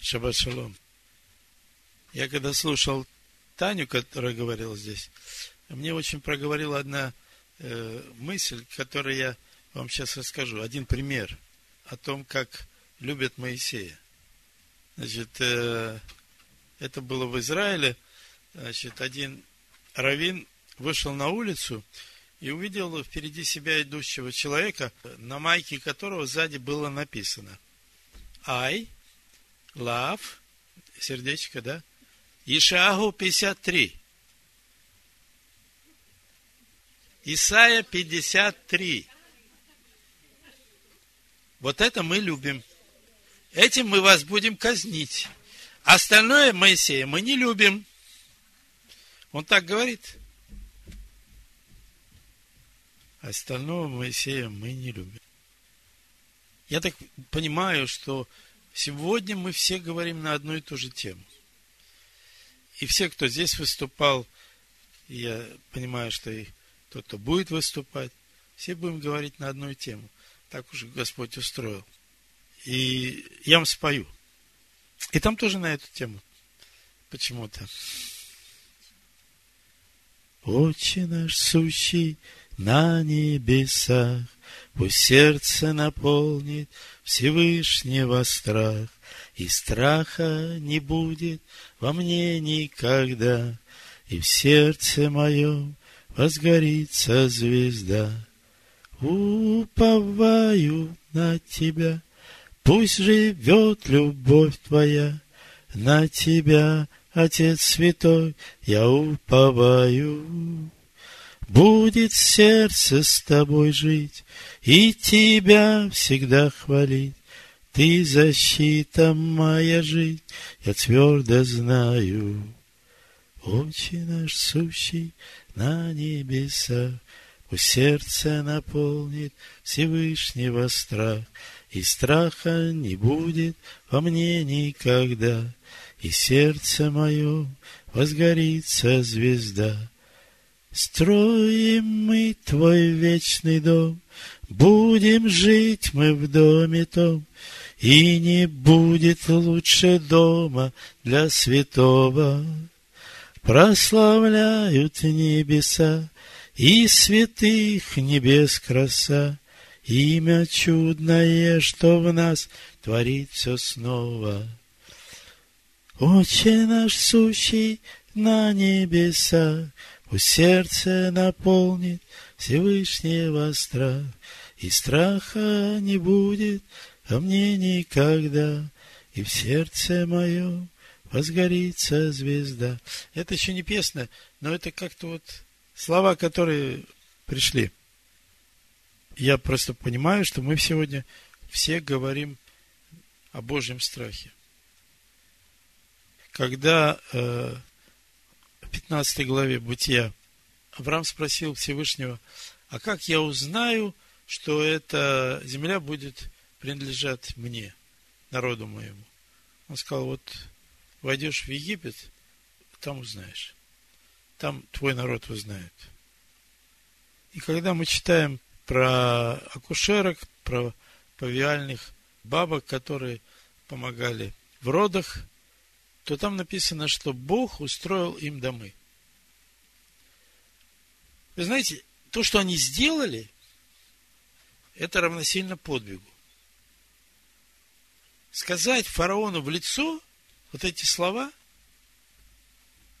Шаббат шалом. Я когда слушал Таню, которая говорила здесь, мне очень проговорила одна э, мысль, которую я вам сейчас расскажу. Один пример о том, как любят Моисея. Значит, э, это было в Израиле. Значит, один раввин вышел на улицу и увидел впереди себя идущего человека, на майке которого сзади было написано I love, сердечко, да? Ишагу 53. Исайя 53. Вот это мы любим. Этим мы вас будем казнить. Остальное Моисея мы не любим. Он так говорит. Остального Моисея мы не любим. Я так понимаю, что сегодня мы все говорим на одну и ту же тему. И все, кто здесь выступал, я понимаю, что и тот, кто будет выступать, все будем говорить на одну тему. Так уже Господь устроил. И я вам спою. И там тоже на эту тему. Почему-то. Отче наш сущий на небесах, Пусть сердце наполнит Всевышнего страх, И страха не будет во мне никогда, И в сердце моем возгорится звезда. Уповаю на Тебя, Пусть живет любовь Твоя, На Тебя, Отец Святой, я уповаю. Будет сердце с тобой жить и тебя всегда хвалить. Ты защита моя жизнь, я твердо знаю. Отче наш сущий на небесах, Пусть сердце наполнит Всевышнего страх, И страха не будет во мне никогда, И сердце мое возгорится звезда. Строим мы твой вечный дом, Будем жить мы в доме том, И не будет лучше дома для святого. Прославляют небеса И святых небес краса, Имя чудное, что в нас творит все снова. Отче наш сущий на небесах, Пусть сердце наполнит Всевышнего страх, И страха не будет во мне никогда, И в сердце моем возгорится звезда. Это еще не песня, но это как-то вот слова, которые пришли. Я просто понимаю, что мы сегодня все говорим о Божьем страхе. Когда э, 15 главе Бытия Авраам спросил Всевышнего, а как я узнаю, что эта земля будет принадлежать мне, народу моему? Он сказал, вот войдешь в Египет, там узнаешь. Там твой народ узнает. И когда мы читаем про акушерок, про павиальных бабок, которые помогали в родах, то там написано, что Бог устроил им домы. Вы знаете, то, что они сделали, это равносильно подвигу. Сказать фараону в лицо вот эти слова,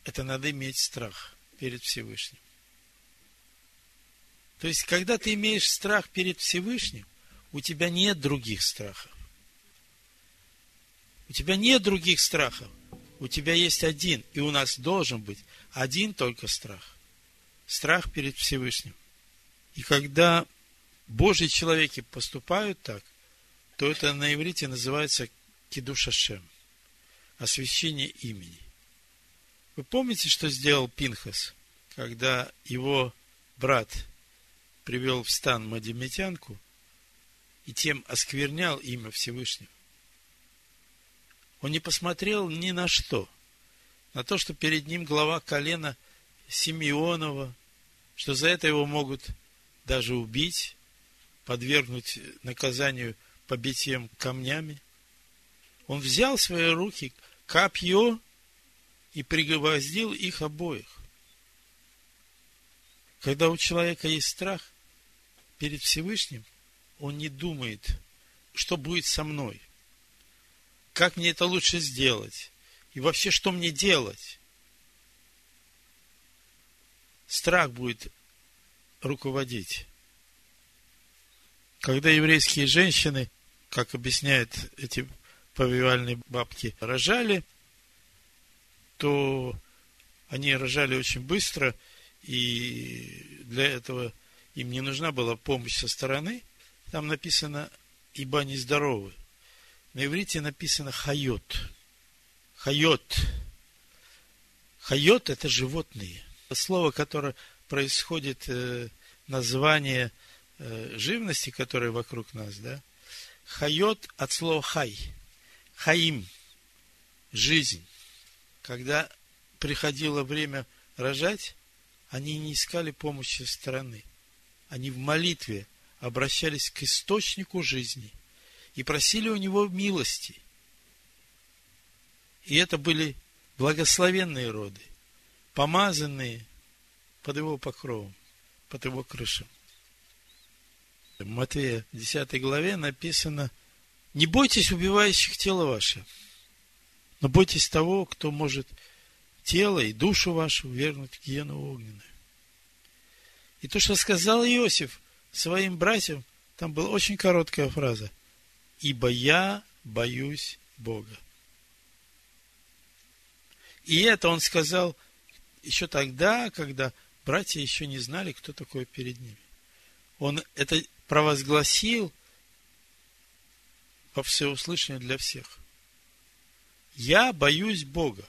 это надо иметь страх перед Всевышним. То есть, когда ты имеешь страх перед Всевышним, у тебя нет других страхов. У тебя нет других страхов у тебя есть один, и у нас должен быть один только страх. Страх перед Всевышним. И когда Божьи человеки поступают так, то это на иврите называется кидушашем, освящение имени. Вы помните, что сделал Пинхас, когда его брат привел в стан Мадиметянку и тем осквернял имя Всевышнего? Он не посмотрел ни на что. На то, что перед ним глава колена Симеонова, что за это его могут даже убить, подвергнуть наказанию побитием камнями. Он взял в свои руки копье и пригвоздил их обоих. Когда у человека есть страх перед Всевышним, он не думает, что будет со мной, как мне это лучше сделать, и вообще, что мне делать. Страх будет руководить. Когда еврейские женщины, как объясняют эти повивальные бабки, рожали, то они рожали очень быстро, и для этого им не нужна была помощь со стороны. Там написано «ибо они здоровы». На иврите написано «хайот». Хайот. Хайот – это животные. Слово, которое происходит э, название э, живности, которая вокруг нас, да? חיות от слова חי. חיים. Жизнь. Когда приходило время рожать, они не искали помощи со стороны. Они в молитве обращались к источнику жизни и просили у него милости. И это были благословенные роды, помазанные под его покровом, под его крышем. В Матвея 10 главе написано, не бойтесь убивающих тело ваше, но бойтесь того, кто может тело и душу вашу вернуть в гиену огненную. И то, что сказал Иосиф своим братьям, там была очень короткая фраза. Ибо я боюсь Бога. И это он сказал еще тогда, когда братья еще не знали, кто такой перед ними. Он это провозгласил во всеуслышание для всех. Я боюсь Бога.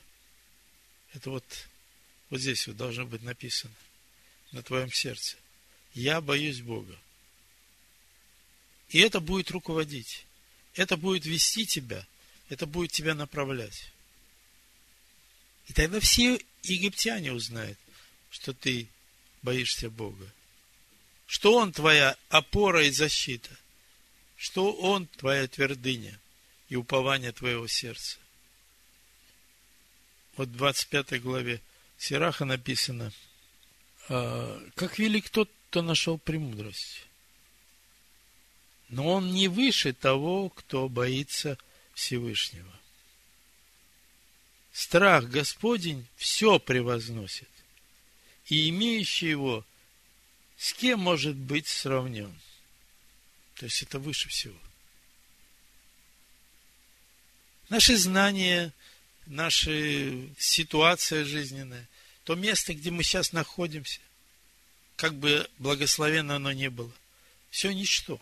Это вот, вот здесь вот должно быть написано на твоем сердце. Я боюсь Бога. И это будет руководить. Это будет вести тебя. Это будет тебя направлять. И тогда все египтяне узнают, что ты боишься Бога. Что Он твоя опора и защита. Что Он твоя твердыня и упование твоего сердца. Вот в 25 главе Сираха написано, «А, как велик тот, кто нашел премудрость. Но он не выше того, кто боится Всевышнего. Страх Господень все превозносит, и имеющий его с кем может быть сравнен? То есть это выше всего. Наши знания, наша ситуация жизненная, то место, где мы сейчас находимся, как бы благословенно оно не было, все ничто,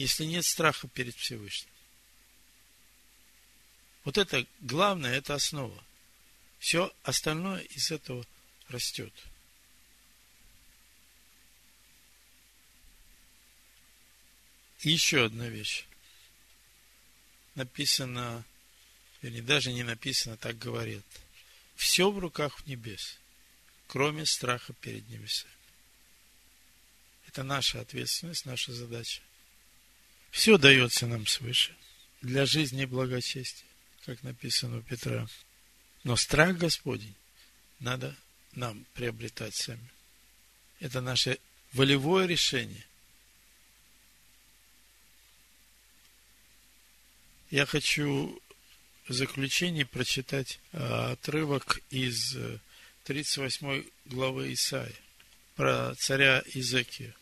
если нет страха перед Всевышним. Вот это главное, это основа. Все остальное из этого растет. И еще одна вещь. Написано, или даже не написано, так говорит. Все в руках небес, кроме страха перед небесами. Это наша ответственность, наша задача. Все дается нам свыше для жизни и благочестия как написано у Петра. Но страх Господень надо нам приобретать сами. Это наше волевое решение. Я хочу в заключение прочитать а, отрывок из 38 э, главы Исаия про царя Изекия.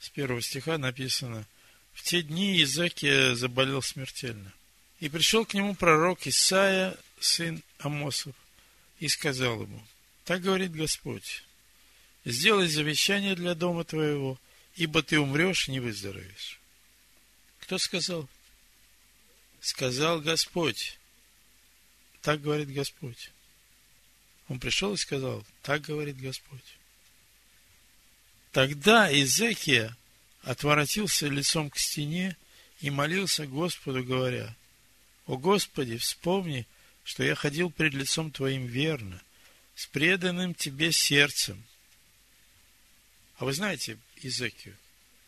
С первого стиха написано, в те дни Изекия заболел смертельно. И пришел к нему пророк Исаия, сын Амосов, и сказал ему, так говорит Господь, сделай завещание для дома твоего, ибо ты умрешь не выздоровеешь. Кто сказал? Сказал Господь. Так говорит Господь. Он пришел и сказал, так говорит Господь. Тогда Изекия отворотился лицом к стене и молился Господу, говоря, о Господи, вспомни, что я ходил пред лицом Твоим верно, с преданным Тебе сердцем. А вы знаете Изекию,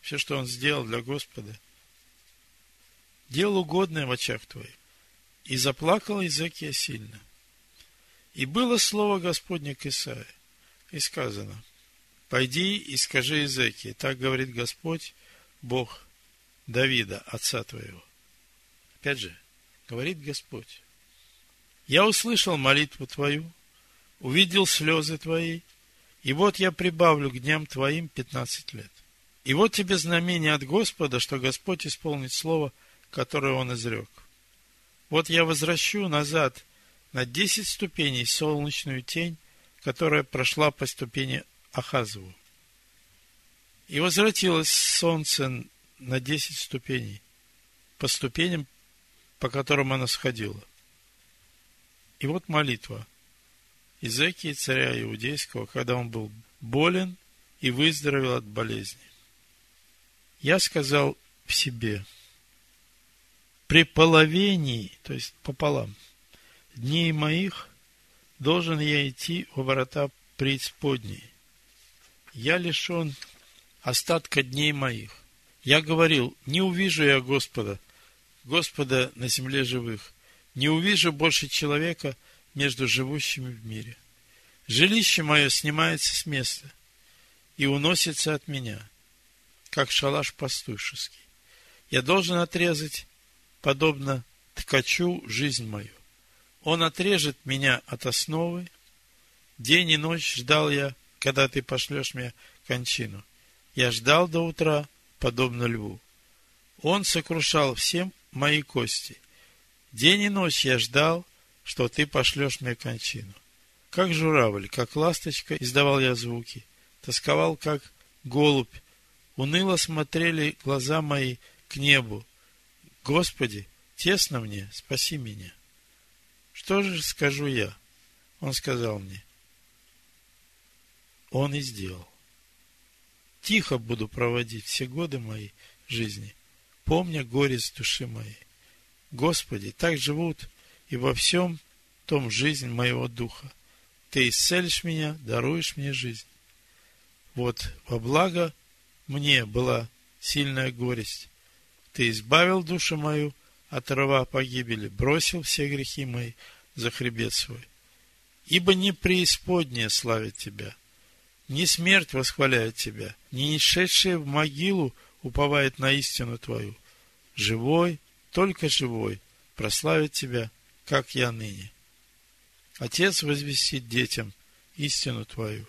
все, что он сделал для Господа, делал угодное в очах твоих. И заплакал Изекия сильно. И было слово Господне к Исаии, и сказано, «Пойди и скажи Изекии, так говорит Господь, Бог Давида, отца твоего». Опять же, говорит Господь, «Я услышал молитву твою, увидел слезы твои, и вот я прибавлю к дням твоим пятнадцать лет. И вот тебе знамение от Господа, что Господь исполнит слово, которое Он изрек. Вот я возвращу назад на десять ступеней солнечную тень, которая прошла по ступени Ахазову. И возвратилось солнце на десять ступеней, по ступеням, по которым оно сходило. И вот молитва Изекии, царя Иудейского, когда он был болен и выздоровел от болезни. Я сказал в себе – при половении, то есть пополам, дней моих должен я идти во врата преисподней. Я лишен остатка дней моих. Я говорил, не увижу я Господа, Господа на земле живых, не увижу больше человека между живущими в мире. Жилище мое снимается с места и уносится от меня, как шалаш пастушеский. Я должен отрезать подобно ткачу жизнь мою. Он отрежет меня от основы. День и ночь ждал я, когда ты пошлешь мне кончину. Я ждал до утра, подобно льву. Он сокрушал всем мои кости. День и ночь я ждал, что ты пошлешь мне кончину. Как журавль, как ласточка издавал я звуки, тосковал, как голубь. Уныло смотрели глаза мои к небу, Господи, тесно мне, спаси меня. Что же скажу я? Он сказал мне. Он и сделал. Тихо буду проводить все годы моей жизни, помня горе с души моей. Господи, так живут и во всем том жизнь моего духа. Ты исцелишь меня, даруешь мне жизнь. Вот во благо мне была сильная горесть, ты избавил душу мою от рва погибели, бросил все грехи мои за хребет свой. Ибо не преисподняя славит тебя, не смерть восхваляет тебя, не шедшая в могилу уповает на истину твою. Живой, только живой, прославит тебя, как я ныне. Отец возвестит детям истину твою.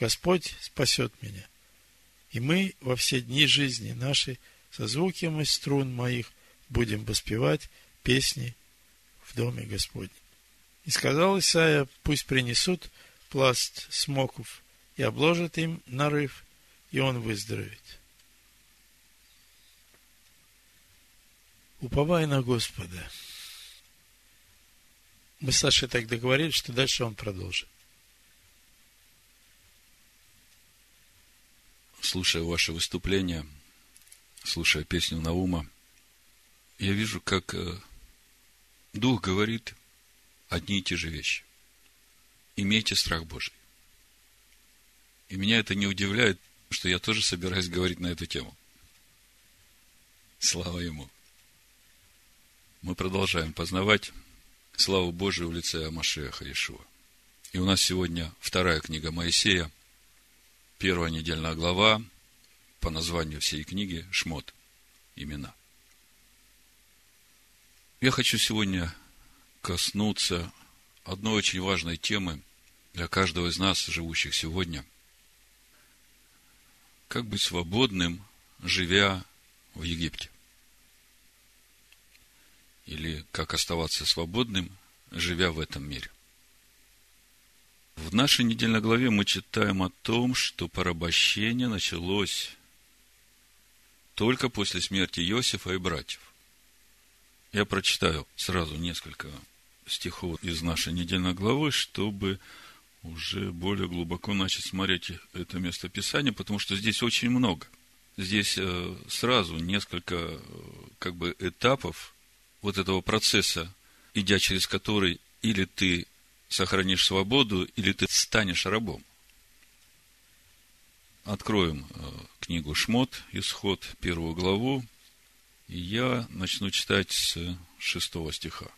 Господь спасет меня. И мы во все дни жизни нашей – со звуками струн моих будем воспевать песни в доме Господнем. И сказал Исаия, пусть принесут пласт смоков и обложат им нарыв, и он выздоровеет. Уповай на Господа. Мы с Сашей так договорились, что дальше он продолжит. Слушая ваше выступление, слушая песню Наума, я вижу, как э, Дух говорит одни и те же вещи. Имейте страх Божий. И меня это не удивляет, что я тоже собираюсь говорить на эту тему. Слава Ему. Мы продолжаем познавать славу Божию в лице Амашеха Иешуа. И у нас сегодня вторая книга Моисея, первая недельная глава, по названию всей книги Шмот. Имена. Я хочу сегодня коснуться одной очень важной темы для каждого из нас, живущих сегодня. Как быть свободным, живя в Египте? Или как оставаться свободным, живя в этом мире? В нашей недельной главе мы читаем о том, что порабощение началось только после смерти Иосифа и братьев. Я прочитаю сразу несколько стихов из нашей недельной главы, чтобы уже более глубоко начать смотреть это место Писания, потому что здесь очень много. Здесь э, сразу несколько э, как бы этапов вот этого процесса, идя через который или ты сохранишь свободу, или ты станешь рабом. Откроем э, книгу Шмот, Исход, первую главу, И я начну читать с шестого стиха.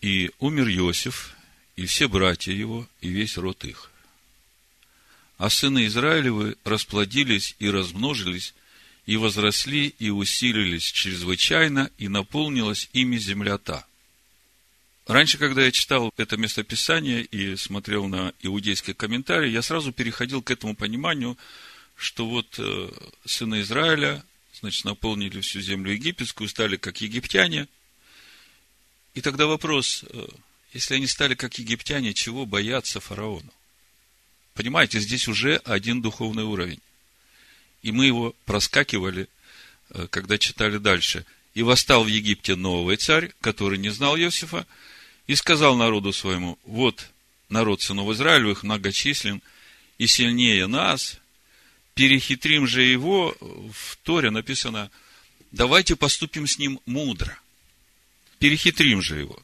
И умер Иосиф, и все братья его, и весь род их. А сыны Израилевы расплодились и размножились, и возросли, и усилились чрезвычайно, и наполнилась ими земля та. Раньше, когда я читал это местописание и смотрел на иудейские комментарии, я сразу переходил к этому пониманию, что вот э, сыны Израиля, значит, наполнили всю землю египетскую, стали как египтяне. И тогда вопрос, э, если они стали как египтяне, чего бояться фараону? Понимаете, здесь уже один духовный уровень. И мы его проскакивали, э, когда читали дальше. И восстал в Египте новый царь, который не знал Иосифа, и сказал народу своему, вот народ сынов Израилевых многочислен и сильнее нас, перехитрим же его, в Торе написано, давайте поступим с ним мудро. Перехитрим же его,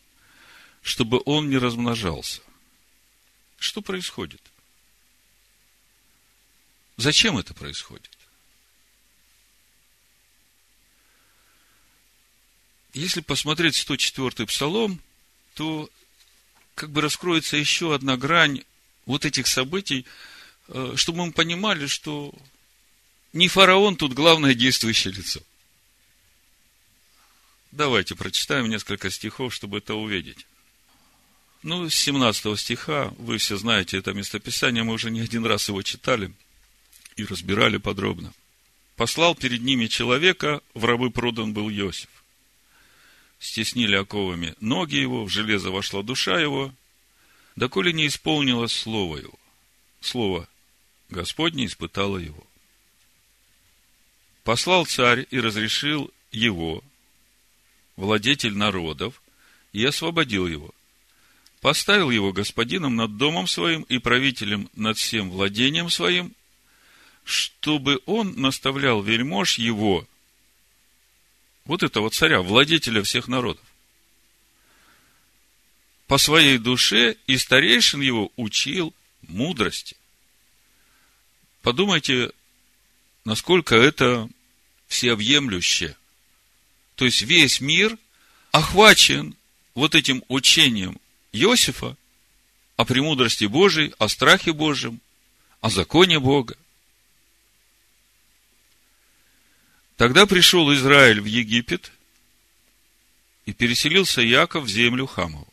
чтобы он не размножался. Что происходит? Зачем это происходит? Если посмотреть 104-й псалом, то как бы раскроется еще одна грань вот этих событий, э, чтобы мы понимали, что не фараон тут главное действующее лицо. Давайте прочитаем несколько стихов, чтобы это увидеть. Ну, с 17 стиха, вы все знаете это местописание, мы уже не один раз его читали и разбирали подробно. Послал перед ними человека, в рабы продан был Иосиф стеснили оковами ноги его, в железо вошла душа его, доколе не исполнилось слово его. Слово Господне испытало его. Послал царь и разрешил его, владетель народов, и освободил его. Поставил его господином над домом своим и правителем над всем владением своим, чтобы он наставлял вельмож его вот этого царя, владетеля всех народов. По своей душе и старейшин его учил мудрости. Подумайте, насколько это всеобъемлюще. То есть весь мир охвачен вот этим учением Иосифа о премудрости Божией, о страхе Божьем, о законе Бога. Тогда пришел Израиль в Египет, и переселился Яков в землю Хамову.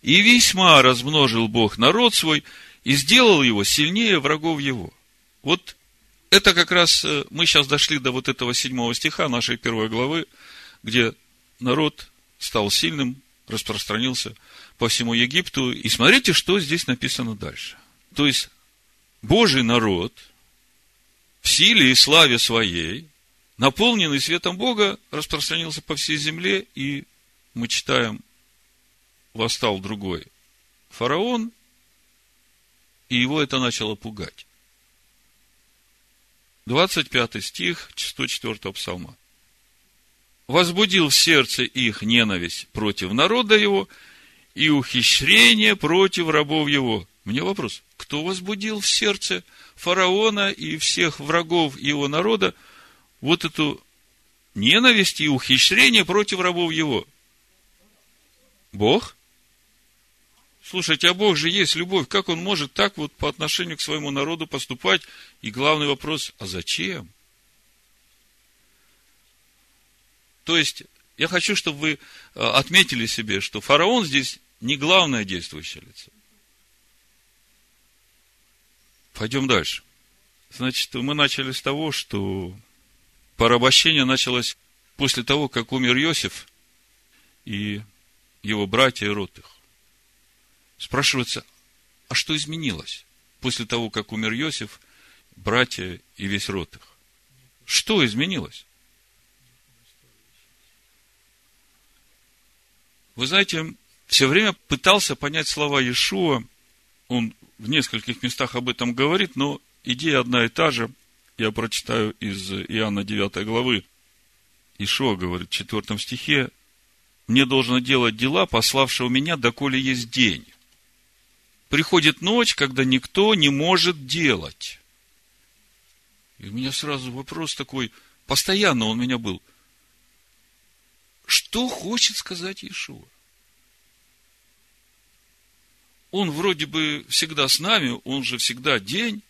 И весьма размножил Бог народ свой, и сделал его сильнее врагов его. Вот это как раз э, мы сейчас дошли до вот этого седьмого стиха нашей первой главы, где народ стал сильным, распространился по всему Египту. И смотрите, что здесь написано дальше. То есть, Божий народ – в силе и славе своей, наполненный светом Бога, распространился по всей земле, и мы читаем, восстал другой фараон, и его это начало пугать. 25 стих 104 псалма. «Возбудил в сердце их ненависть против народа его и ухищрение против рабов его». Мне вопрос, кто возбудил в сердце фараона и всех врагов его народа вот эту ненависть и ухищрение против рабов его? Бог? Слушайте, а Бог же есть любовь. Как он может так вот по отношению к своему народу поступать? И главный вопрос, а зачем? То есть, я хочу, чтобы вы э, отметили себе, что фараон здесь не главное действующее лицо. Пойдем дальше. Значит, мы начали с того, что порабощение началось после того, как умер Иосиф и его братья и род их. Спрашивается, а что изменилось после того, как умер Иосиф, братья и весь род их? Что изменилось? Вы знаете, все время пытался понять слова Иешуа, он в нескольких местах об этом говорит, но идея одна и та же. Я прочитаю из Иоанна 9 главы. Ишуа говорит в 4 стихе, «Мне должно делать дела, пославшего меня, доколе есть день. Приходит ночь, когда никто не может делать». И у меня сразу вопрос такой, постоянно он у меня был. Что хочет сказать Иешуа? Он вроде бы всегда с нами, он же всегда день.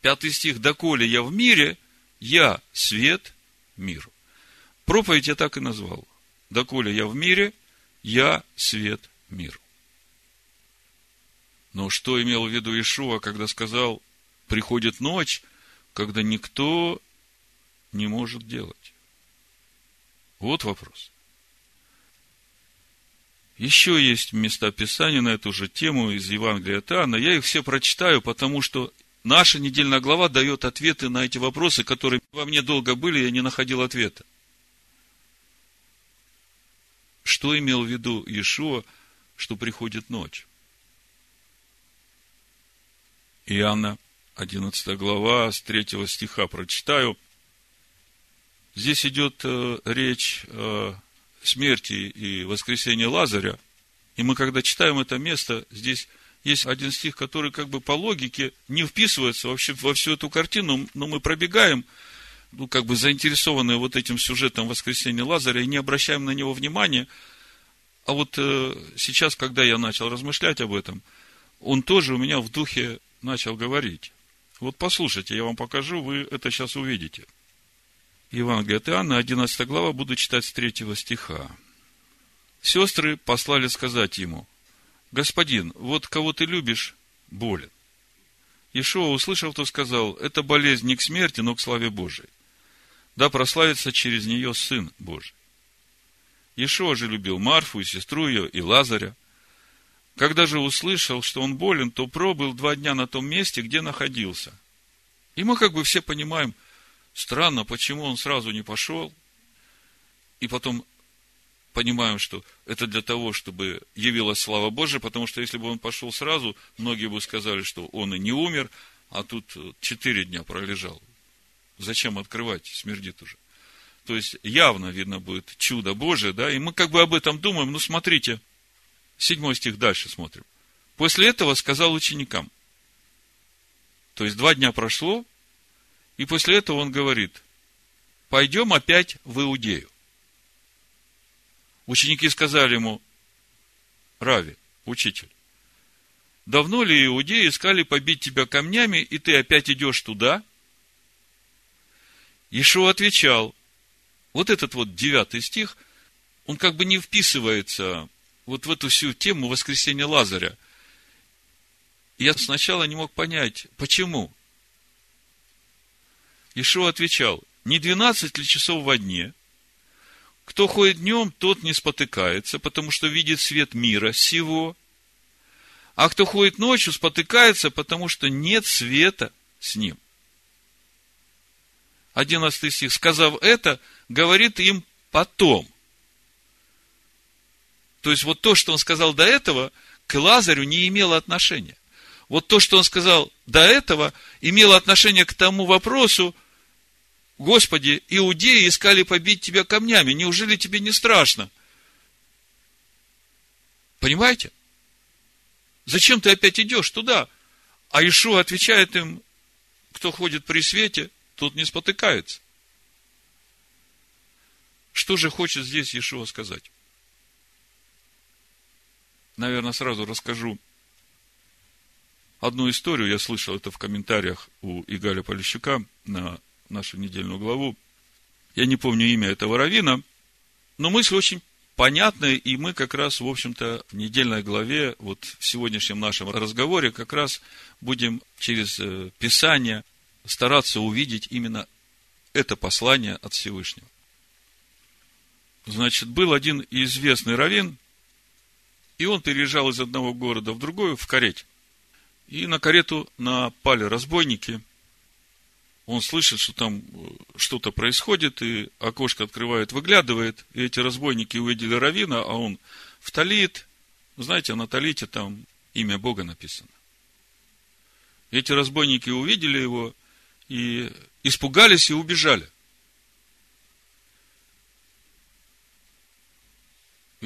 Пятый стих, доколе я в мире, я свет миру. Проповедь я так и назвал. Доколе я в мире, я свет миру. Но что имел в виду Ишуа, когда сказал, приходит ночь, когда никто не может делать? Вот вопрос. Еще есть места Писания на эту же тему из Евангелия от. Я их все прочитаю, потому что наша недельная глава дает ответы на эти вопросы, которые во мне долго были, я не находил ответа. Что имел в виду Иешуа, что приходит ночь? Иоанна, 11 глава, с 3 стиха прочитаю. Здесь идет э, речь о смерти и воскресении Лазаря. И мы, когда читаем это место, здесь есть один стих, который как бы по логике не вписывается вообще во всю эту картину, но мы пробегаем, ну, как бы заинтересованные вот этим сюжетом воскресения Лазаря и не обращаем на него внимания. А вот э, сейчас, когда я начал размышлять об этом, он тоже у меня в духе начал говорить. Вот послушайте, я вам покажу, вы это сейчас увидите. Евангелие от Иоанна, 11 глава, буду читать с 3 стиха. Сестры послали сказать ему, Господин, вот кого ты любишь, болен. Ишуа, услышав, то сказал, это болезнь не к смерти, но к славе Божией. Да прославится через нее Сын Божий. Ишуа же любил Марфу и сестру ее, и Лазаря. Когда же услышал, что он болен, то пробыл два дня на том месте, где находился. И мы как бы все понимаем, странно, почему он сразу не пошел. И потом понимаем, что это для того, чтобы явилась слава Божия, потому что если бы он пошел сразу, многие бы сказали, что он и не умер, а тут четыре дня пролежал. Зачем открывать? Смердит уже. То есть, явно видно будет чудо Божие, да, и мы как бы об этом думаем, ну, смотрите, седьмой стих дальше смотрим. После этого сказал ученикам, то есть, два дня прошло, и после этого он говорит, пойдем опять в Иудею. Ученики сказали ему, Рави, учитель, давно ли иудеи искали побить тебя камнями, и ты опять идешь туда? Ишуа отвечал, вот этот вот девятый стих, он как бы не вписывается вот в эту всю тему воскресения Лазаря. Я сначала не мог понять, почему. Ишуа отвечал, не двенадцать ли часов во дне – кто ходит днем, тот не спотыкается, потому что видит свет мира сего. А кто ходит ночью, спотыкается, потому что нет света с ним. Одиннадцатый стих. Сказав это, говорит им потом. То есть, вот то, что он сказал до этого, к Лазарю не имело отношения. Вот то, что он сказал до этого, имело отношение к тому вопросу, Господи, иудеи искали побить тебя камнями. Неужели тебе не страшно? Понимаете? Зачем ты опять идешь туда? А Ишуа отвечает им, кто ходит при свете, тот не спотыкается. Что же хочет здесь Ишуа сказать? Наверное, сразу расскажу одну историю. Я слышал это в комментариях у Игаля Полищука на нашу недельную главу. Я не помню имя этого равина, но мысль очень понятная, и мы как раз, в общем-то, в недельной главе, вот в сегодняшнем нашем разговоре, как раз будем через э, Писание стараться увидеть именно это послание от Всевышнего. Значит, был один известный раввин, и он переезжал из одного города в другой в карете. И на карету напали разбойники – он слышит, что там э, что-то происходит, и окошко открывает, выглядывает, и эти разбойники увидели Равина, а он в талит. Знаете, на талите там имя Бога написано. Эти разбойники увидели его и испугались и убежали.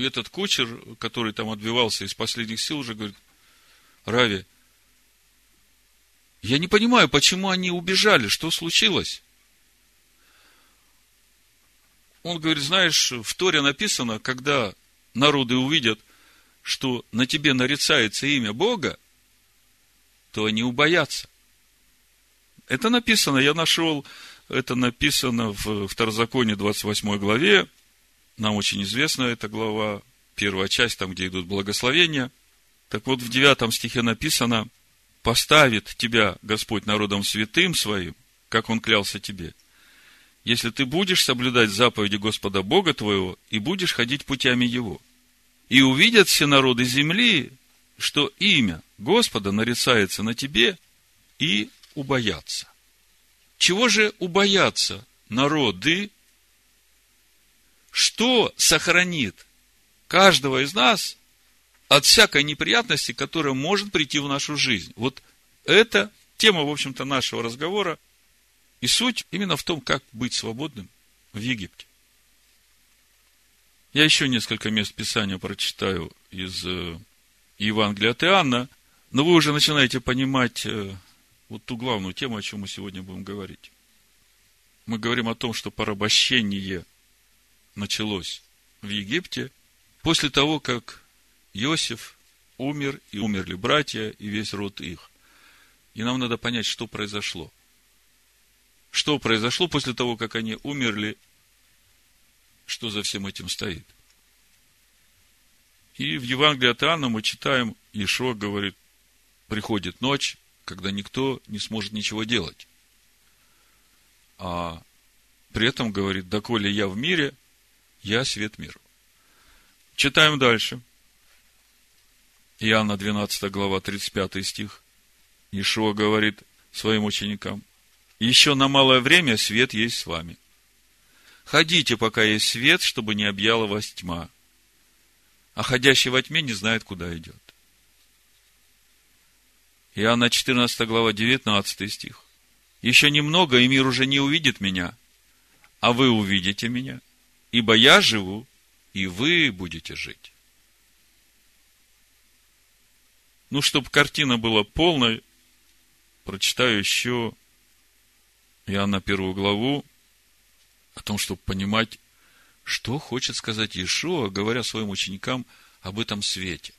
И этот кучер, который там отбивался из последних сил, уже говорит, Рави, Я не понимаю, почему они убежали, что случилось? Он говорит, знаешь, в Торе написано, когда народы увидят, что на тебе нарицается имя Бога, то они убоятся. Это написано, я нашел, это написано в Второзаконе 28 главе, нам очень известна эта глава, первая часть, там, где идут благословения. Так вот, в девятом стихе написано, поставит тебя Господь народом святым своим, как Он клялся тебе, если ты будешь соблюдать заповеди Господа Бога твоего и будешь ходить путями Его. И увидят все народы земли, что имя Господа нарицается на тебе, и убоятся. Чего же убоятся народы? Что сохранит каждого из нас от всякой неприятности, которая может прийти в нашу жизнь? Вот это тема, в общем-то, нашего разговора. И суть именно в том, как быть свободным в Египте. Я еще несколько мест Писания прочитаю из э, Евангелия от Иоанна, но вы уже начинаете понимать э, вот ту главную тему, о чем мы сегодня будем говорить. Мы говорим о том, что порабощение началось в Египте после того, как Иосиф умер, и умерли братья, и весь род их. И нам надо понять, что произошло. Что произошло после того, как они умерли, что за всем этим стоит. И в Евангелии от Иоанна мы читаем, Ишо говорит, приходит ночь, когда никто не сможет ничего делать. А при этом говорит, доколе я в мире, я свет мира. Читаем дальше. Иоанна 12 глава, 35 стих. Ишуа говорит своим ученикам, еще на малое время свет есть с вами. Ходите, пока есть свет, чтобы не объяла вас тьма. А ходящий во тьме не знает, куда идет. Иоанна 14 глава 19 стих. Еще немного, и мир уже не увидит меня, а вы увидите меня, ибо я живу, и вы будете жить. Ну, чтобы картина была полной, прочитаю еще Иоанна первую главу о том, чтобы понимать, что хочет сказать Иешуа, говоря своим ученикам об этом свете.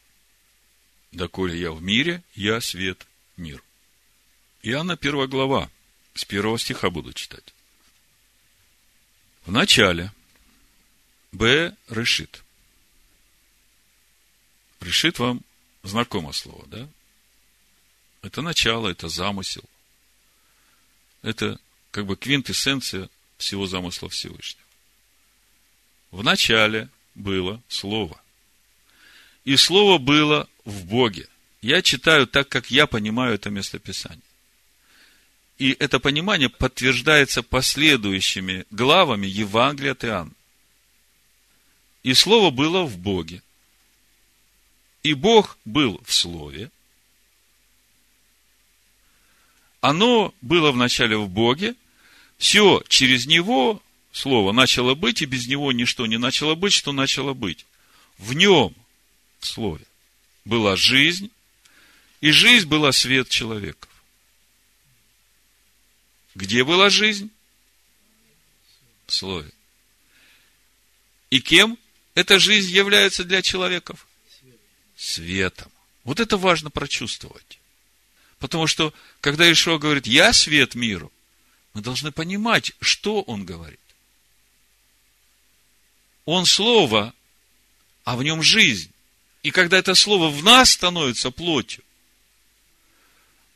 Доколе я в мире, я свет мир. Иоанна первая глава, с первого стиха буду читать. В начале Б. решит. Решит вам знакомо слово, да? Это начало, это замысел. Это как бы квинтэссенция всего замысла Всевышнего. В начале было Слово. И Слово было в Боге. Я читаю так, как я понимаю это местописание. И это понимание подтверждается последующими главами Евангелия от Иоанна. И Слово было в Боге. И Бог был в Слове. Оно было вначале в Боге. Все через Него, Слово, начало быть, и без Него ничто не начало быть, что начало быть. В Нем, в Слове, была жизнь, и жизнь была свет человеков. Где была жизнь? В Слове. И кем эта жизнь является для человеков? Светом. Вот это важно прочувствовать. Потому что, когда Ишуа говорит, я свет миру, мы должны понимать, что он говорит. Он слово, а в нем жизнь. И когда это слово в нас становится плотью,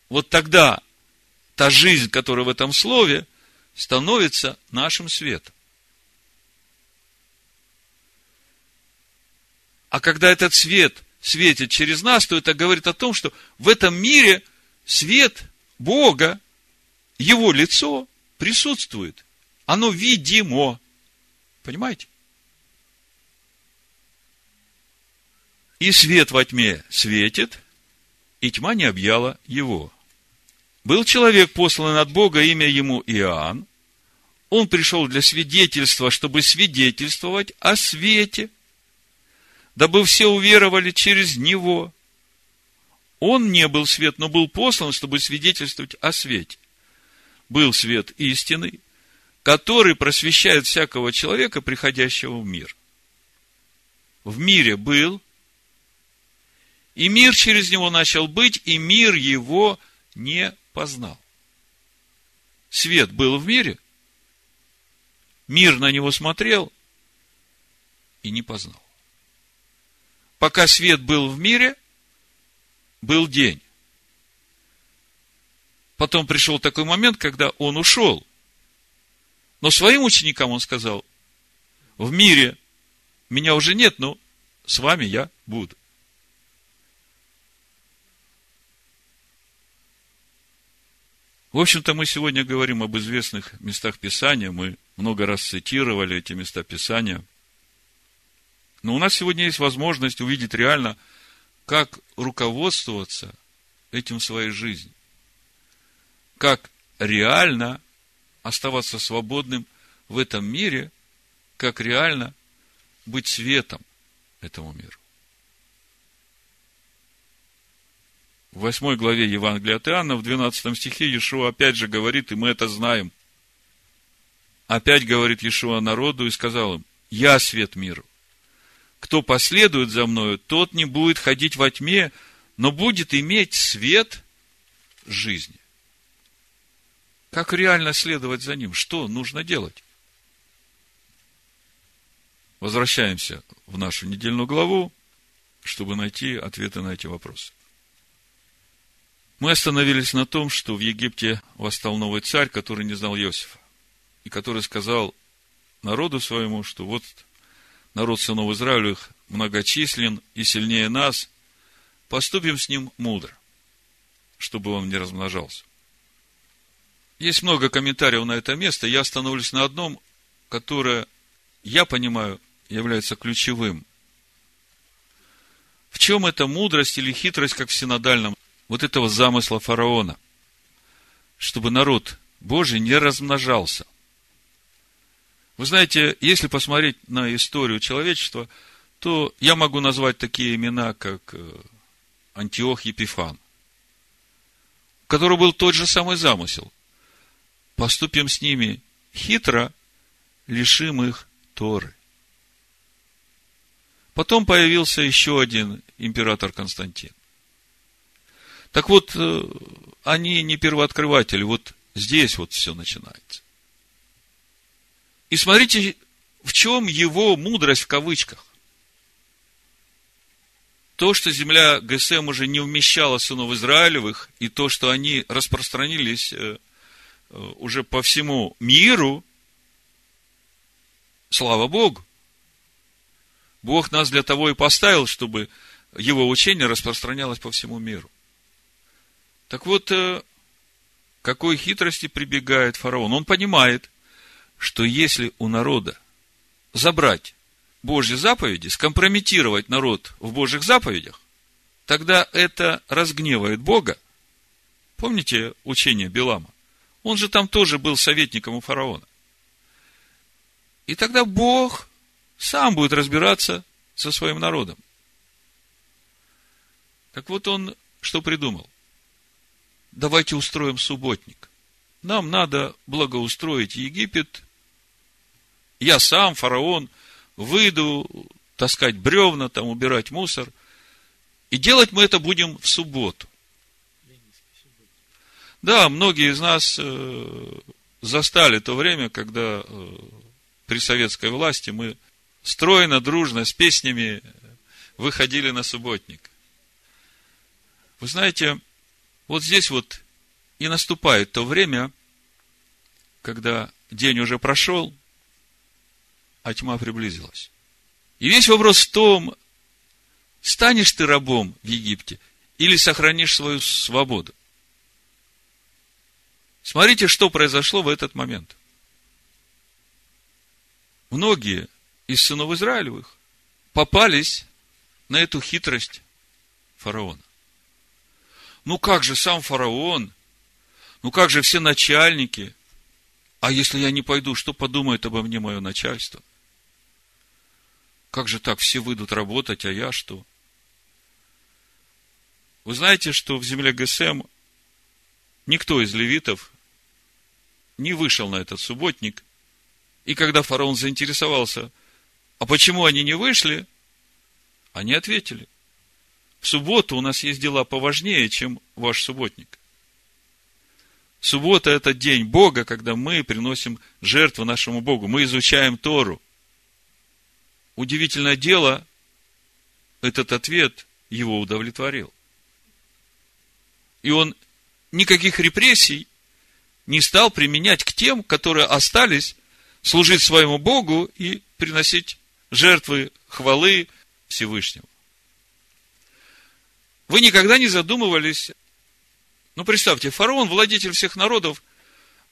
вот тогда та жизнь, которая в этом слове, становится нашим светом. А когда этот свет светит через нас, то это говорит о том, что в этом мире свет Бога, Его лицо присутствует. Оно видимо. Понимаете? И свет во тьме светит, и тьма не объяла его. Был человек, послан от Бога, имя ему Иоанн. Он пришел для свидетельства, чтобы свидетельствовать о свете, дабы все уверовали через него. Он не был свет, но был послан, чтобы свидетельствовать о свете. Был свет истины, который просвещает всякого человека, приходящего в мир. В мире был, и мир через него начал быть, и мир его не познал. Свет был в мире, мир на него смотрел и не познал. Пока свет был в мире, был день. Потом пришел такой момент, когда он ушел. Но своим ученикам он сказал, в мире меня уже нет, но с вами я буду. В общем-то, мы сегодня говорим об известных местах Писания. Мы много раз цитировали эти места Писания. Но у нас сегодня есть возможность увидеть реально, как руководствоваться этим в своей жизни. Как реально оставаться свободным в этом мире, как реально быть светом этому миру. В 8 главе Евангелия от Иоанна, в 12 стихе, Иешуа опять же говорит, и мы это знаем. Опять говорит Иешуа народу и сказал им, «Я свет миру. Кто последует за мною, тот не будет ходить во тьме, но будет иметь свет жизни». Как реально следовать за ним? Что нужно делать? Возвращаемся в нашу недельную главу, чтобы найти ответы на эти вопросы. Мы остановились на том, что в Египте восстал новый царь, который не знал Иосифа, и который сказал народу своему, что вот народ сынов Израилевых многочислен и сильнее нас, поступим с ним мудро, чтобы он не размножался. Есть много комментариев на это место. Я остановлюсь на одном, которое, я понимаю, является ключевым. В чем эта мудрость или хитрость, как в синодальном, вот этого замысла фараона? Чтобы народ Божий не размножался. Вы знаете, если посмотреть на историю человечества, то я могу назвать такие имена, как э, Антиох Епифан, у которого был тот же самый замысел поступим с ними хитро, лишим их Торы. Потом появился еще один император Константин. Так вот, э, они не первооткрыватели, вот здесь вот все начинается. И смотрите, в чем его мудрость в кавычках. То, что земля ГСМ уже не вмещала сынов Израилевых, и то, что они распространились э, Э, уже по всему миру, слава Богу. Бог нас для того и поставил, чтобы его учение распространялось по всему миру. Так вот, э, какой хитрости прибегает фараон? Он понимает, что если у народа забрать Божьи заповеди, скомпрометировать народ в Божьих заповедях, тогда это разгневает Бога. Помните учение Белама? Он же там тоже был советником у фараона. И тогда Бог сам будет разбираться со своим народом. Так вот он что придумал? Давайте устроим субботник. Нам надо благоустроить Египет. Я сам, фараон, выйду таскать бревна, там убирать мусор. И делать мы это будем в субботу. Да, многие из нас э, застали то время, когда э, при советской власти мы стройно, дружно, с песнями выходили на субботник. Вы знаете, вот здесь вот и наступает то время, когда день уже прошел, а тьма приблизилась. И весь вопрос в том, станешь ты рабом в Египте или сохранишь свою свободу. Смотрите, что произошло в этот момент. Многие из сынов Израилевых попались на эту хитрость фараона. Ну как же сам фараон? Ну как же все начальники? А если я не пойду, что подумает обо мне мое начальство? Как же так все выйдут работать, а я что? Вы знаете, что в земле ГСМ никто из левитов не вышел на этот субботник. И когда фараон заинтересовался, а почему они не вышли, они ответили, в субботу у нас есть дела поважнее, чем ваш субботник. Суббота – это день Бога, когда мы приносим жертву нашему Богу. Мы изучаем Тору. Удивительное дело, этот ответ его удовлетворил. И он никаких репрессий не стал применять к тем, которые остались служить своему Богу и приносить жертвы хвалы Всевышнему. Вы никогда не задумывались, ну, представьте, фараон, владетель всех народов,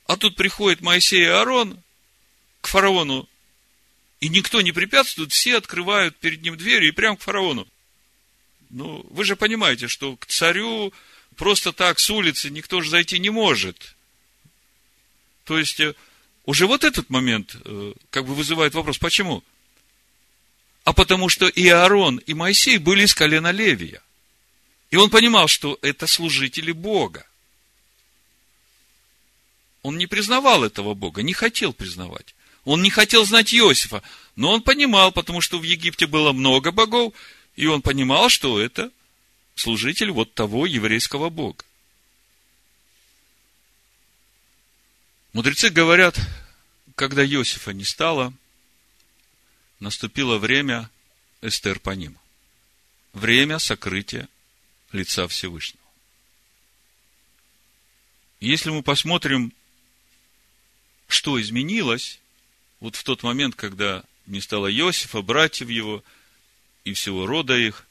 а тут приходит Моисей и Аарон к фараону, и никто не препятствует, все открывают перед ним двери и прямо к фараону. Ну, вы же понимаете, что к царю просто так с улицы никто же зайти не может. То есть, э, уже вот этот момент э, как бы вызывает вопрос, почему? А потому что и Аарон, и Моисей были из колена Левия. И он понимал, что это служители Бога. Он не признавал этого Бога, не хотел признавать. Он не хотел знать Иосифа, но он понимал, потому что в Египте было много богов, и он понимал, что это служитель вот того еврейского Бога. Мудрецы говорят, когда Иосифа не стало, наступило время Эстер по ним. Время сокрытия лица Всевышнего. Если мы посмотрим, что изменилось, вот в тот момент, когда не стало Иосифа, братьев его и всего рода их,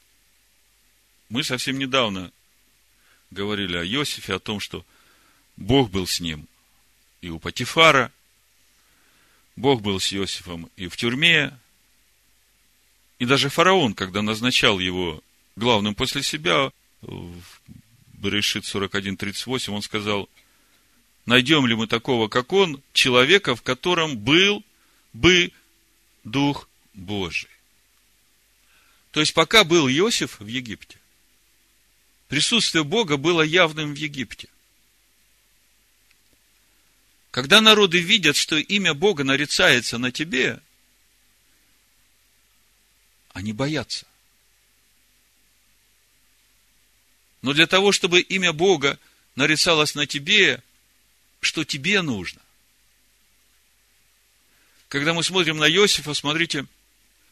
мы совсем недавно говорили о Иосифе, о том, что Бог был с ним и у Патифара, Бог был с Иосифом и в тюрьме, и даже фараон, когда назначал его главным после себя, в Берешит 41.38, он сказал, найдем ли мы такого, как он, человека, в котором был бы Дух Божий. То есть, пока был Иосиф в Египте, Присутствие Бога было явным в Египте. Когда народы видят, что имя Бога нарицается на тебе, они боятся. Но для того, чтобы имя Бога нарицалось на тебе, что тебе нужно? Когда мы смотрим на Иосифа, смотрите,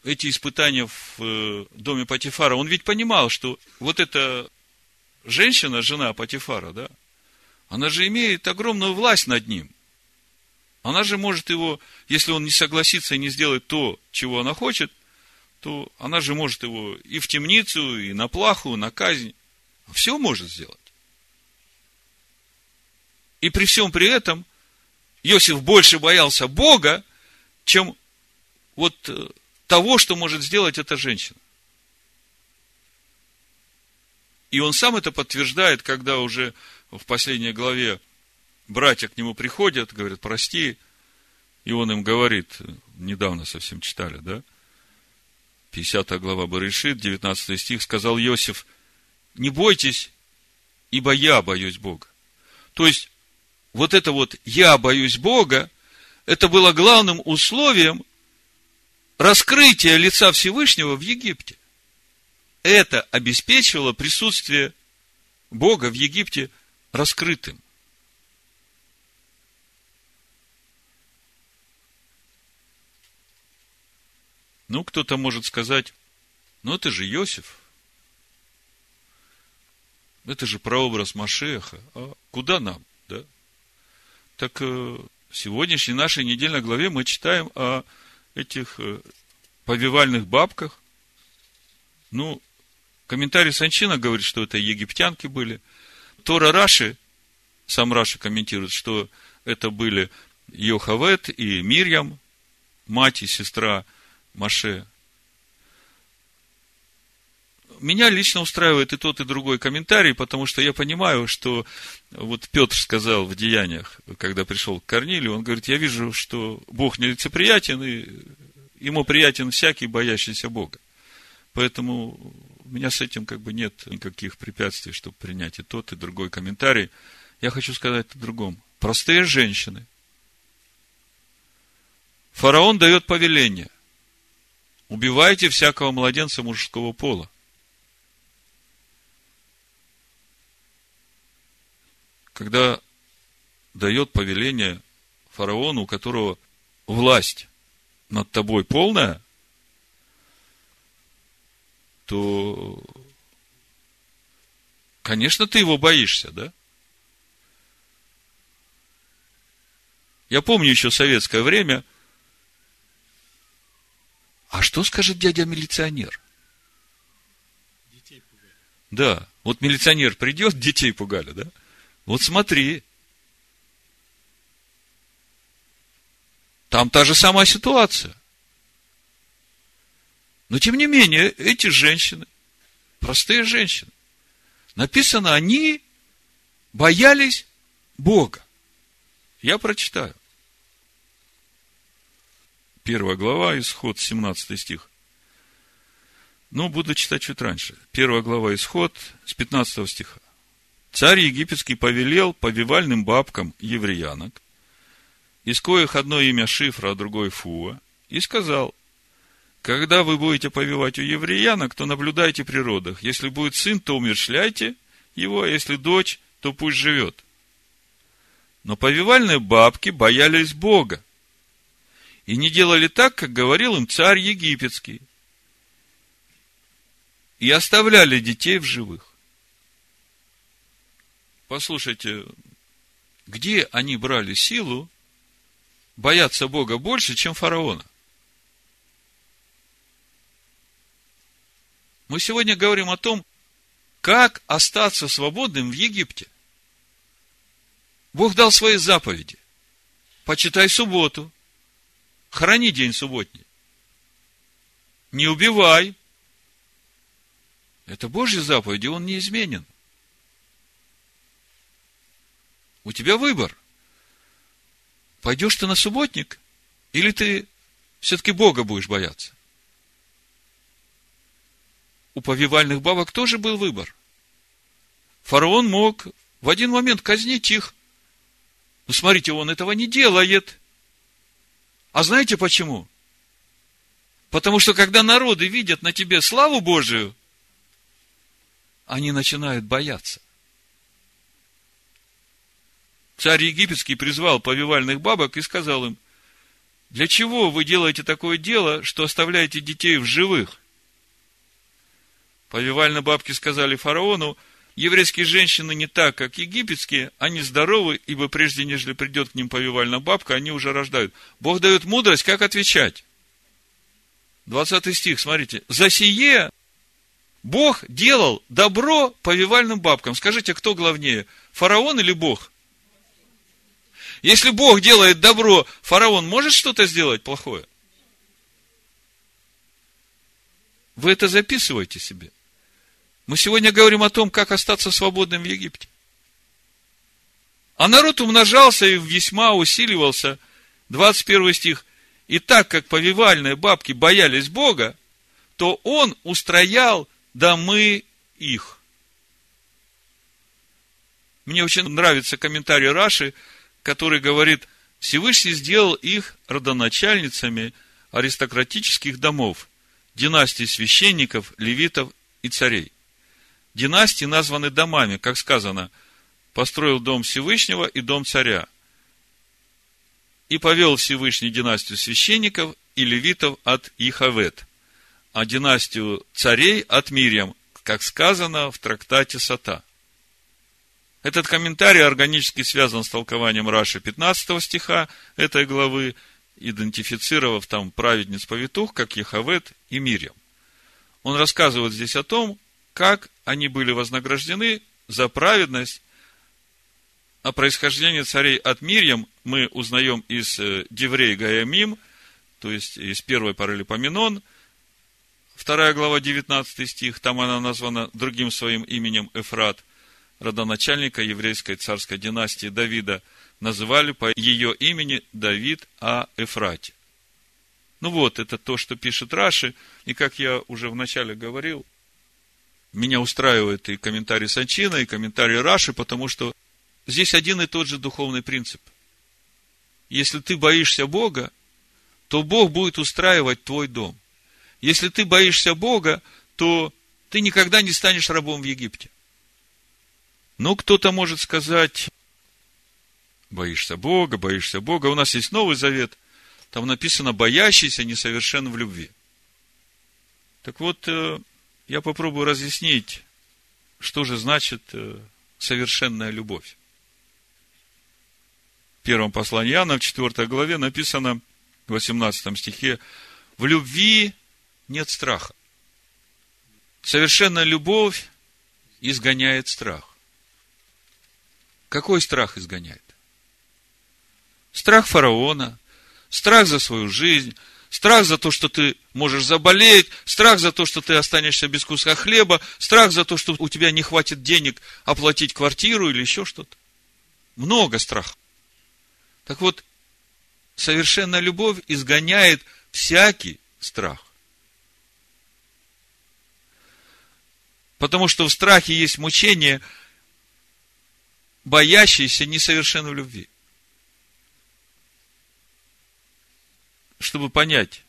эти испытания в э, доме Патифара, он ведь понимал, что вот это женщина, жена Патифара, да, она же имеет огромную власть над ним. Она же может его, если он не согласится и не сделает то, чего она хочет, то она же может его и в темницу, и на плаху, на казнь. Все может сделать. И при всем при этом Иосиф больше боялся Бога, чем вот э, того, что может сделать эта женщина. И он сам это подтверждает, когда уже в последней главе братья к нему приходят, говорят, прости, и он им говорит, недавно совсем читали, да? 50 глава Барышит, 19 стих, сказал Иосиф, не бойтесь, ибо я боюсь Бога. То есть, вот это вот «я боюсь Бога», это было главным условием раскрытия лица Всевышнего в Египте это обеспечивало присутствие Бога в Египте раскрытым. Ну, кто-то может сказать, ну, это же Иосиф. Это же прообраз Машеха. А куда нам, да? Так э, в сегодняшней нашей недельной главе мы читаем о этих э, повивальных бабках. Ну, Комментарий Санчина говорит, что это египтянки были. Тора Раши, сам Раши комментирует, что это были Йохавет и Мирьям, мать и сестра Маше. Меня лично устраивает и тот, и другой комментарий, потому что я понимаю, что вот Петр сказал в Деяниях, когда пришел к Корнилию, он говорит, я вижу, что Бог нелицеприятен, и ему приятен всякий, боящийся Бога. Поэтому У меня с этим как бы нет никаких препятствий, чтобы принять и тот, и другой комментарий. Я хочу сказать о другом. Простые женщины. Фараон дает повеление. Убивайте всякого младенца мужского пола. Когда дает повеление фараону, у которого власть над тобой полная, то, конечно, ты его боишься, да? Я помню еще советское время. А что скажет дядя милиционер? Да, вот милиционер придет, детей пугали, да? Вот смотри, Там та же самая ситуация. Но, тем не менее, эти женщины, простые женщины, написано, они боялись Бога. Я прочитаю. Первая глава, исход, 17 стих. Ну, буду читать чуть раньше. Первая глава, исход, с 15 стиха. Царь египетский повелел повивальным бабкам евреянок, из коих одно имя Шифра, а другое Фуа, и сказал, когда вы будете повивать у евреянок, то наблюдайте при родах. Если будет сын, то умершляйте его, а если дочь, то пусть живет. Но повивальные бабки боялись Бога и не делали так, как говорил им царь египетский, и оставляли детей в живых. Послушайте, где они брали силу боятся Бога больше, чем фараона. Мы сегодня говорим о том, как остаться свободным в Египте. Бог дал свои заповеди. Почитай субботу. Храни день субботний. Не убивай. Это Божьи заповеди, он не изменен. У тебя выбор. Пойдешь ты на субботник? Или ты все-таки Бога будешь бояться? У повивальных бабок тоже был выбор. Фараон мог в один момент казнить их. Но смотрите, он этого не делает. А знаете почему? Потому что когда народы видят на тебе славу Божию, они начинают бояться. Царь египетский призвал повивальных бабок и сказал им, для чего вы делаете такое дело, что оставляете детей в живых? Повивальные бабки сказали фараону, еврейские женщины не так, как египетские, они здоровы, ибо прежде, нежели придет к ним повивальная бабка, они уже рождают. Бог дает мудрость, как отвечать. 20 стих, смотрите. За сие Бог делал добро повивальным бабкам. Скажите, кто главнее, фараон или Бог? Если Бог делает добро, фараон может что-то сделать плохое? Вы это записываете себе. Мы сегодня говорим о том, как остаться свободным в Египте. А народ умножался и весьма усиливался. 21 стих. И так как повивальные бабки боялись Бога, то он устроял домы их. Мне очень нравится комментарий Раши – который говорит, Всевышний сделал их родоначальницами аристократических домов, династий священников, левитов и царей. Династии названы домами, как сказано, построил дом Всевышнего и дом царя. И повел Всевышний династию священников и левитов от Ихавет, а династию царей от Мирьям, как сказано в трактате Сата. Этот комментарий органически связан с толкованием Раши 15 стиха этой главы, идентифицировав там праведниц-повитух, как Ехавет и Мирьям. Он рассказывает здесь о том, как они были вознаграждены за праведность, о происхождении царей от Мирьям мы узнаем из э, Деврей Гаямим, то есть из первой Паралипоменон, вторая глава, 19 стих, там она названа другим своим именем Эфрат – родоначальника еврейской царской династии Давида, называли по ее имени Давид А. Эфрате. Ну вот, это то, что пишет Раши, и как я уже вначале говорил, меня устраивает и комментарий Санчина, и комментарий Раши, потому что здесь один и тот же духовный принцип. Если ты боишься Бога, то Бог будет устраивать твой дом. Если ты боишься Бога, то ты никогда не станешь рабом в Египте. Ну, кто-то может сказать, боишься Бога, боишься Бога. У нас есть Новый Завет, там написано, боящийся несовершен в любви. Так вот, э, я попробую разъяснить, что же значит э, совершенная любовь. В первом послании Иоанна, в 4 главе написано, в 18 стихе, в любви нет страха. Совершенная любовь изгоняет страх. Какой страх изгоняет? Страх фараона, страх за свою жизнь, страх за то, что ты можешь заболеть, страх за то, что ты останешься без куска хлеба, страх за то, что у тебя не хватит денег оплатить квартиру или еще что-то. Много страха. Так вот, совершенная любовь изгоняет всякий страх. Потому что в страхе есть мучение, боящийся несовершен в любви. чтобы понять,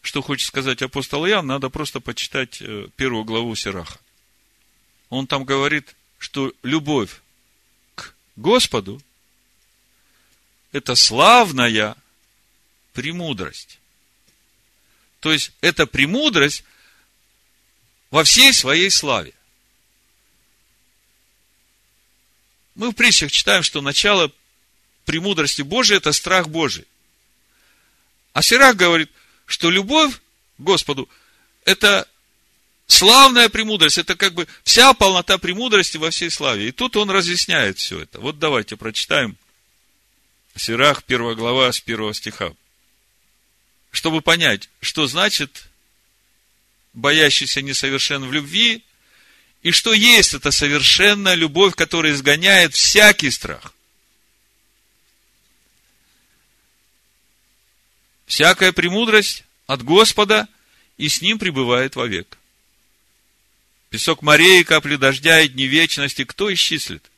что хочет сказать апостол Иоанн, надо просто почитать э, первую главу Сираха. Он там говорит, что любовь к Господу – это славная премудрость. То есть, это премудрость во всей своей славе. Мы в притчах читаем, что начало премудрости Божией – это страх Божий. А Сирах говорит, что любовь к Господу – это славная премудрость, это как бы вся полнота премудрости во всей славе. И тут он разъясняет все это. Вот давайте прочитаем Сирах, первая глава, с первого стиха. Чтобы понять, что значит боящийся несовершен в любви, и что есть эта совершенная любовь, которая изгоняет всякий страх. Всякая премудрость от Господа, и с ним пребывает вовек. Песок морей капли дождя и дни вечности кто исчислит?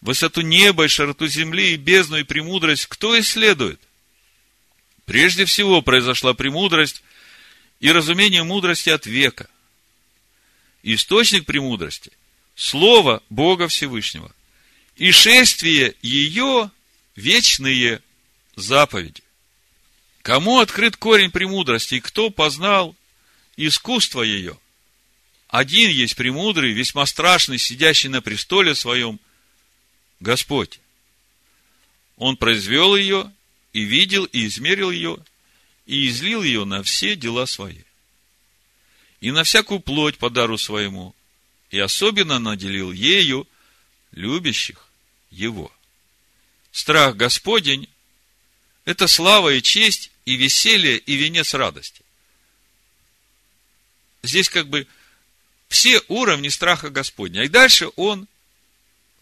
Высоту неба и широту земли и бездну и премудрость кто исследует? Прежде всего произошла премудрость и разумение мудрости от века. Источник премудрости – Слово Бога Всевышнего. И шествие ее – вечные заповеди. Кому открыт корень премудрости, и кто познал искусство ее? Один есть премудрый, весьма страшный, сидящий на престоле своем, Господь. Он произвел ее, и видел, и измерил ее, и излил ее на все дела свои. И на всякую плоть по дару своему, и особенно наделил ею любящих его. Страх Господень – это слава и честь и веселье, и венец радости. Здесь как бы все уровни страха Господня. И дальше он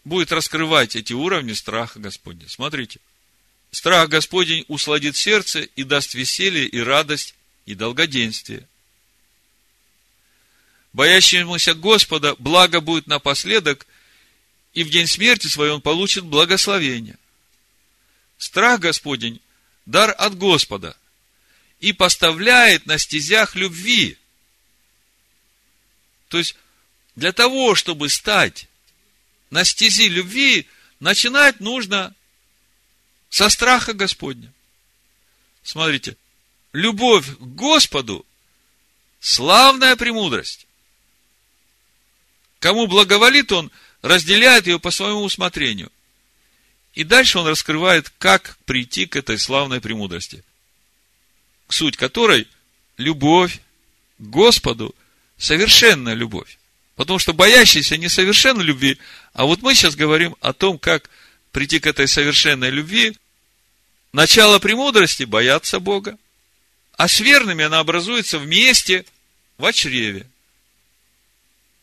будет раскрывать эти уровни страха Господня. Смотрите. Страх Господень усладит сердце и даст веселье и радость и долгоденствие. Боящемуся Господа благо будет напоследок, и в день смерти своей он получит благословение. Страх Господень дар от Господа и поставляет на стезях любви. То есть, для того, чтобы стать на стези любви, начинать нужно со страха Господня. Смотрите, любовь к Господу – славная премудрость. Кому благоволит Он, разделяет ее по своему усмотрению. И дальше он раскрывает, как прийти к этой славной премудрости. Суть которой – любовь к Господу, совершенная любовь. Потому что боящийся несовершенной любви, а вот мы сейчас говорим о том, как прийти к этой совершенной любви. Начало премудрости – бояться Бога. А с верными она образуется вместе в чреве.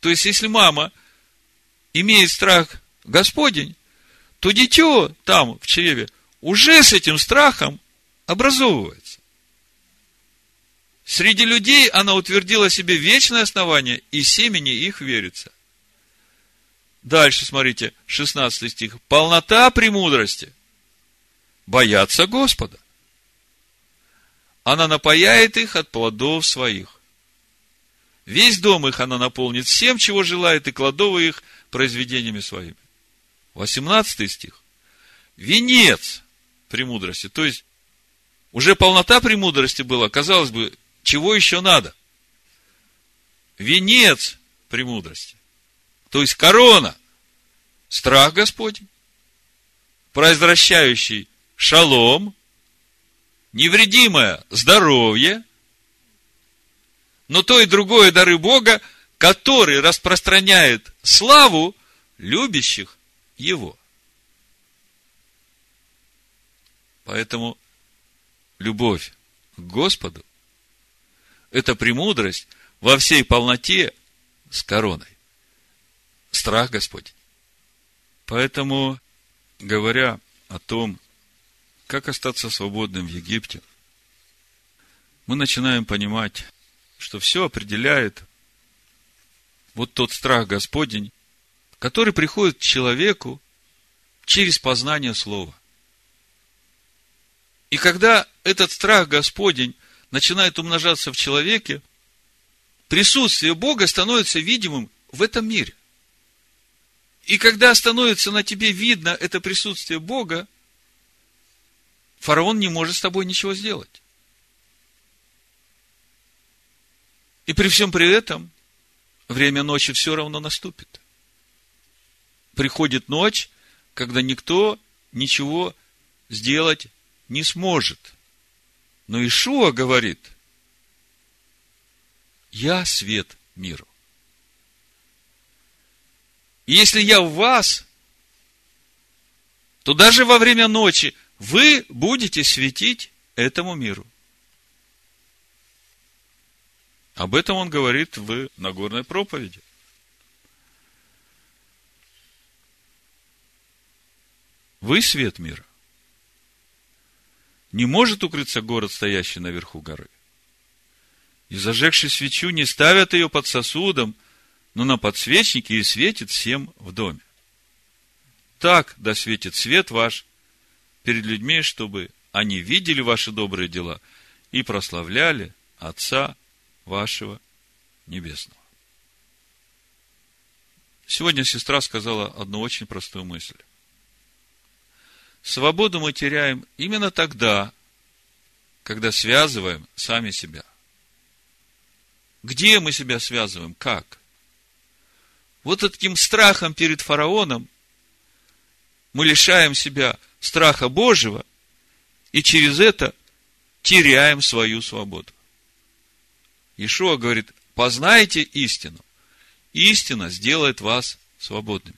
То есть, если мама имеет страх Господень, то дитё там, в чреве, уже с этим страхом образовывается. Среди людей она утвердила себе вечное основание, и семени их верится. Дальше, смотрите, 16 стих. Полнота премудрости. Боятся Господа. Она напаяет их от плодов своих. Весь дом их она наполнит всем, чего желает, и кладовы их произведениями своими. 18 стих. Венец премудрости. То есть, уже полнота премудрости была. Казалось бы, чего еще надо? Венец премудрости. То есть, корона. Страх Господень. Произвращающий шалом. Невредимое здоровье. Но то и другое дары Бога, который распространяет славу любящих Его. Поэтому любовь к Господу – это премудрость во всей полноте с короной. Страх Господь. Поэтому, говоря о том, как остаться свободным в Египте, мы начинаем понимать, что все определяет вот тот страх Господень, который приходит к человеку через познание Слова. И когда этот страх Господень начинает умножаться в человеке, присутствие Бога становится видимым в этом мире. И когда становится на тебе видно это присутствие Бога, фараон не может с тобой ничего сделать. И при всем при этом время ночи все равно наступит. Приходит ночь, когда никто ничего сделать не сможет. Но Ишуа говорит, я свет миру. И если я в вас, то даже во время ночи вы будете светить этому миру. Об этом он говорит в Нагорной проповеди. Вы свет мира не может укрыться город, стоящий наверху горы. И зажегший свечу не ставят ее под сосудом, но на подсвечнике и светит всем в доме. Так да светит свет ваш перед людьми, чтобы они видели ваши добрые дела и прославляли Отца вашего Небесного. Сегодня сестра сказала одну очень простую мысль. Свободу мы теряем именно тогда, когда связываем сами себя. Где мы себя связываем? Как? Вот таким страхом перед фараоном мы лишаем себя страха Божьего и через это теряем свою свободу. Ишуа говорит, познайте истину. Истина сделает вас свободными.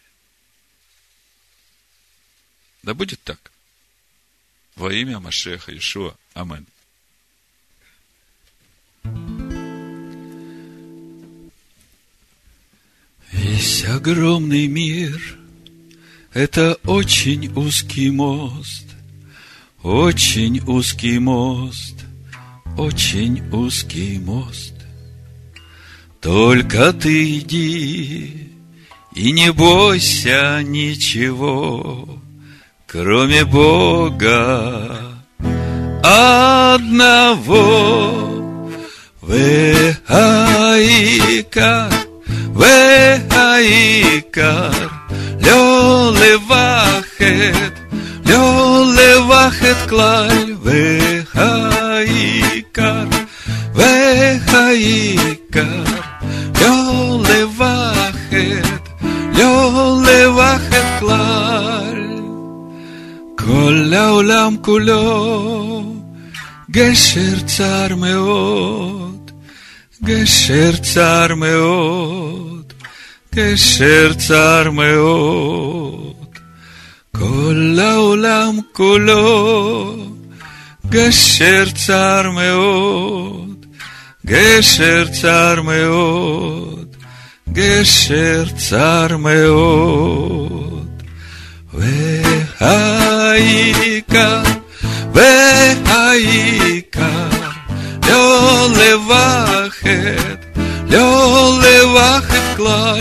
Да будет так. Во имя Машеха Ишуа. Амин. Весь огромный мир – это очень узкий мост, очень узкий мост, очень узкий мост. Только ты иди и не бойся ничего, кроме Бога одного. Вехаикар, вехаикар, лё левахет, лё левахет клаль, вехаикар, вехаикар, כל העולם כולו גשר צר מאוד, גשר צר מאוד, גשר צר מאוד. כל העולם כולו גשר צר מאוד, גשר צר מאוד, גשר צר מאוד. והעיקר, והעיקר, לא לבחת, לא לבחת כלל,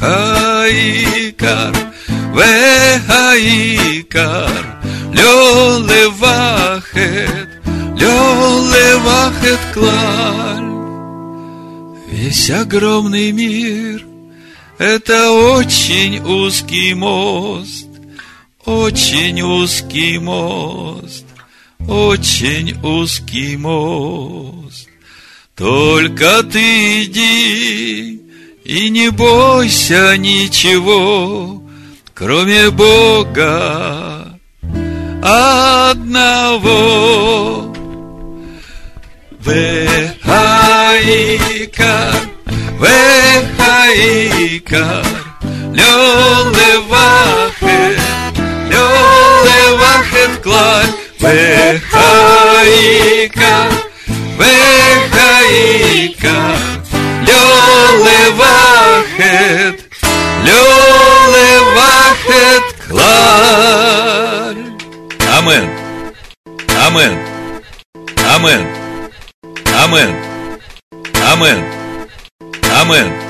והעיקר, והעיקר, לא לבחת, לא לבחת כלל. Весь огромный мир – это очень узкий мост, Очень узкий мост, очень узкий мост. Только ты иди и не бойся ничего, кроме Бога одного. Вехаика, вехаика, лёлевахе. Виходить клаль, вихаїка, вихаїка, льолевахет, льолевахет клаль. Амен. Амен. Амен. Амен. Амен. Амен.